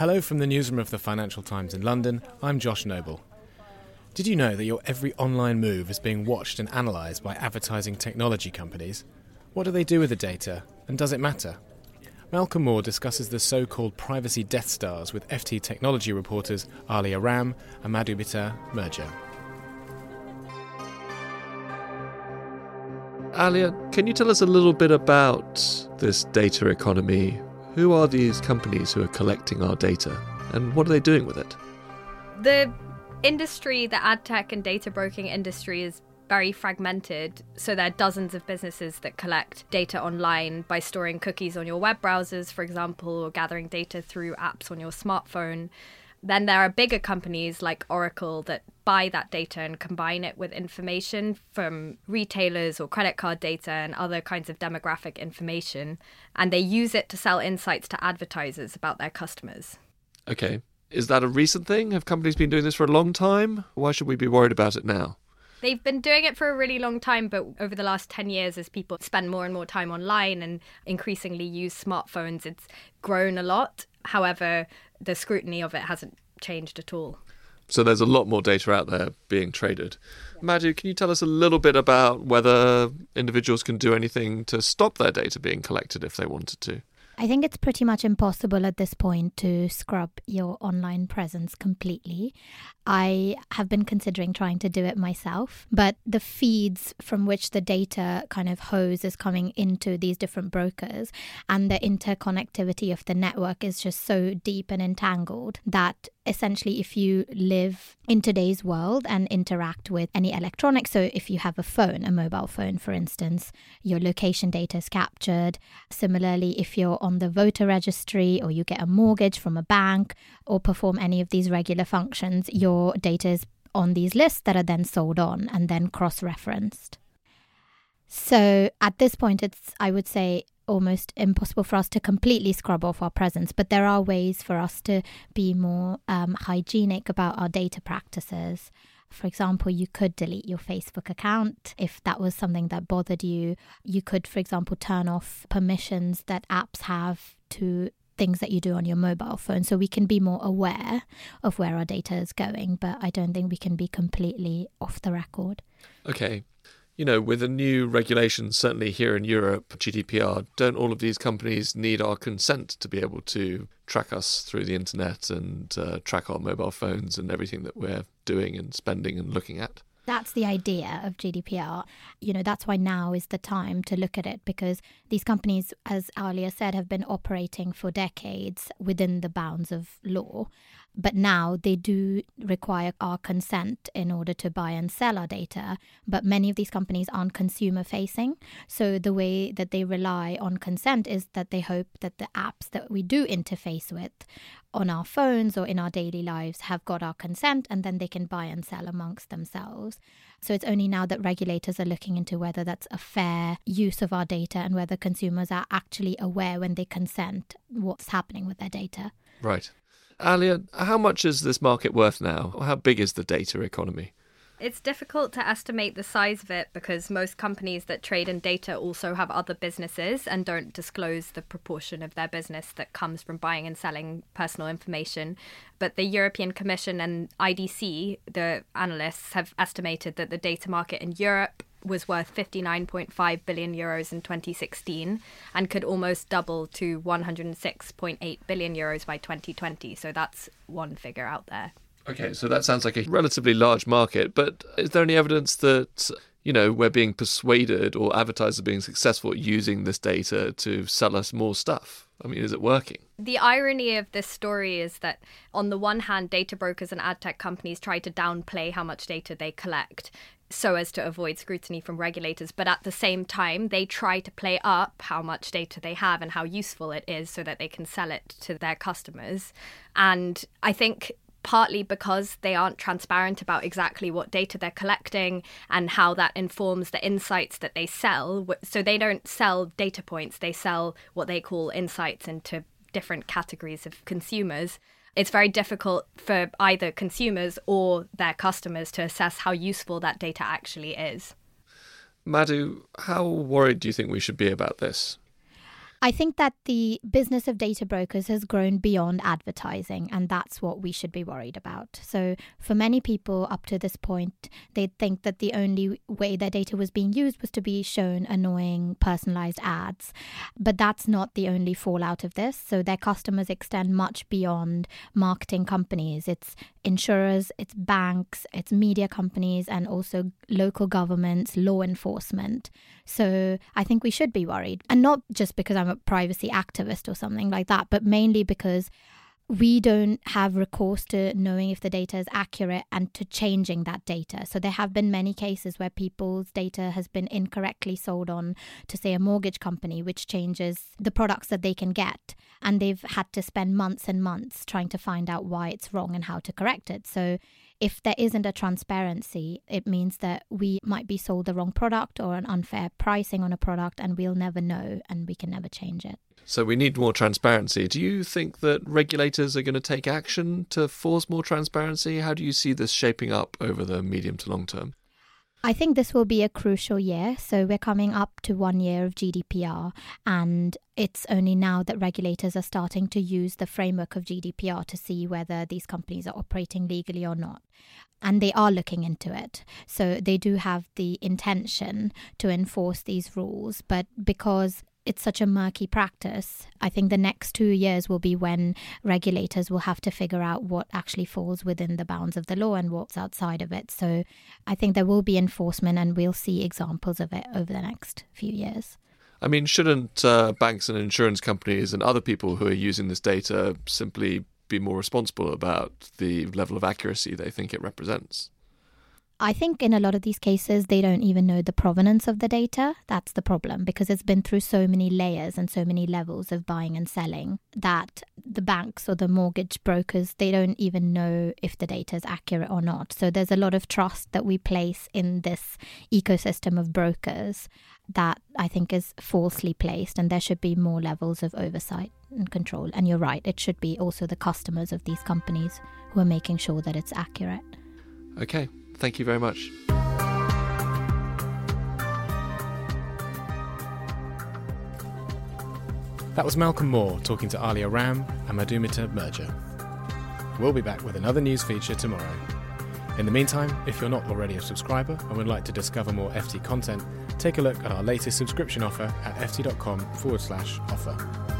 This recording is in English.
Hello from the newsroom of the Financial Times in London. I'm Josh Noble. Did you know that your every online move is being watched and analysed by advertising technology companies? What do they do with the data, and does it matter? Malcolm Moore discusses the so called privacy Death Stars with FT technology reporters Aliya Ram and Madhumita Murgia. Aliya, can you tell us a little bit about this data economy? Who are these companies who are collecting our data and what are they doing with it? The industry, the ad tech and data broking industry is very fragmented. So there are dozens of businesses that collect data online by storing cookies on your web browsers, for example, or gathering data through apps on your smartphone. Then there are bigger companies like Oracle that buy that data and combine it with information from retailers or credit card data and other kinds of demographic information. And they use it to sell insights to advertisers about their customers. Okay. Is that a recent thing? Have companies been doing this for a long time? Why should we be worried about it now? They've been doing it for a really long time, but over the last 10 years, as people spend more and more time online and increasingly use smartphones, it's grown a lot. However, the scrutiny of it hasn't changed at all. So there's a lot more data out there being traded. Madhu, can you tell us a little bit about whether individuals can do anything to stop their data being collected if they wanted to? I think it's pretty much impossible at this point to scrub your online presence completely. I have been considering trying to do it myself, but the feeds from which the data kind of hose is coming into these different brokers and the interconnectivity of the network is just so deep and entangled that essentially if you live in today's world and interact with any electronics so if you have a phone a mobile phone for instance your location data is captured. Similarly if you're on the voter registry or you get a mortgage from a bank or perform any of these regular functions your data is on these lists that are then sold on and then cross referenced so at this point it's i would say almost impossible for us to completely scrub off our presence, but there are ways for us to be more um, hygienic about our data practices. For example, you could delete your Facebook account if that was something that bothered you. You could, for example, turn off permissions that apps have to things that you do on your mobile phone so we can be more aware of where our data is going, but I don't think we can be completely off the record. Okay, you know, with a new regulation, certainly here in Europe, GDPR, don't all of these companies need our consent to be able to track us through the internet and uh, track our mobile phones and everything that we're doing and spending and looking at? That's the idea of GDPR. You know, that's why now is the time to look at it because these companies, as Aliya said, have been operating for decades within the bounds of law. But now they do require our consent in order to buy and sell our data. But many of these companies aren't consumer facing. So the way that they rely on consent is that they hope that the apps that we do interface with on our phones or in our daily lives have got our consent and then they can buy and sell amongst themselves. So it's only now that regulators are looking into whether that's a fair use of our data and whether consumers are actually aware when they consent what's happening with their data. Right. Aliya, how much is this market worth now? How big is the data economy? It's difficult to estimate the size of it because most companies that trade in data also have other businesses and don't disclose the proportion of their business that comes from buying and selling personal information. But the European Commission and IDC, the analysts, have estimated that the data market in Europe was worth 59.5 billion euros in 2016 and could almost double to 106.8 billion euros by 2020. So that's one figure out there. Okay, so that sounds like a relatively large market, but is there any evidence that you know we're being persuaded or advertisers being successful at using this data to sell us more stuff? I mean, is it working? The irony of this story is that, on the one hand, data brokers and ad tech companies try to downplay how much data they collect so as to avoid scrutiny from regulators. But at the same time, they try to play up how much data they have and how useful it is so that they can sell it to their customers. And I think partly because they aren't transparent about exactly what data they're collecting and how that informs the insights that they sell. So they don't sell data points, they sell what they call insights into different categories of consumers. It's very difficult for either consumers or their customers to assess how useful that data actually is. Madhu, how worried do you think we should be about this? I think that the business of data brokers has grown beyond advertising, and that's what we should be worried about. So, for many people up to this point, they'd think that the only way their data was being used was to be shown annoying, personalized ads. But that's not the only fallout of this. So, their customers extend much beyond marketing companies. It's insurers, it's banks, it's media companies, and also local governments, law enforcement. So I think we should be worried. And not just because I'm a privacy activist or something like that, but mainly because we don't have recourse to knowing if the data is accurate and to changing that data. So there have been many cases where people's data has been incorrectly sold on to say a mortgage company which changes the products that they can get and they've had to spend months and months trying to find out why it's wrong and how to correct it. So if there isn't a transparency, it means that we might be sold the wrong product or an unfair pricing on a product and we'll never know and we can never change it. So we need more transparency. Do you think that regulators are going to take action to force more transparency? How do you see this shaping up over the medium to long term? I think this will be a crucial year. So, we're coming up to one year of GDPR, and it's only now that regulators are starting to use the framework of GDPR to see whether these companies are operating legally or not. And they are looking into it. So, they do have the intention to enforce these rules, but because it's such a murky practice. I think the next two years will be when regulators will have to figure out what actually falls within the bounds of the law and what's outside of it. So I think there will be enforcement and we'll see examples of it over the next few years. I mean, shouldn't uh, banks and insurance companies and other people who are using this data simply be more responsible about the level of accuracy they think it represents? I think in a lot of these cases, they don't even know the provenance of the data. That's the problem because it's been through so many layers and so many levels of buying and selling that the banks or the mortgage brokers, they don't even know if the data is accurate or not. So there's a lot of trust that we place in this ecosystem of brokers that I think is falsely placed, and there should be more levels of oversight and control. And you're right, it should be also the customers of these companies who are making sure that it's accurate. Okay, Thank you very much. That was Malcolm Moore talking to Aliya Ram and Madhumita Murgia. We'll be back with another news feature tomorrow. In the meantime, if you're not already a subscriber and would like to discover more FT content, take a look at our latest subscription offer at ft.com forward slash offer.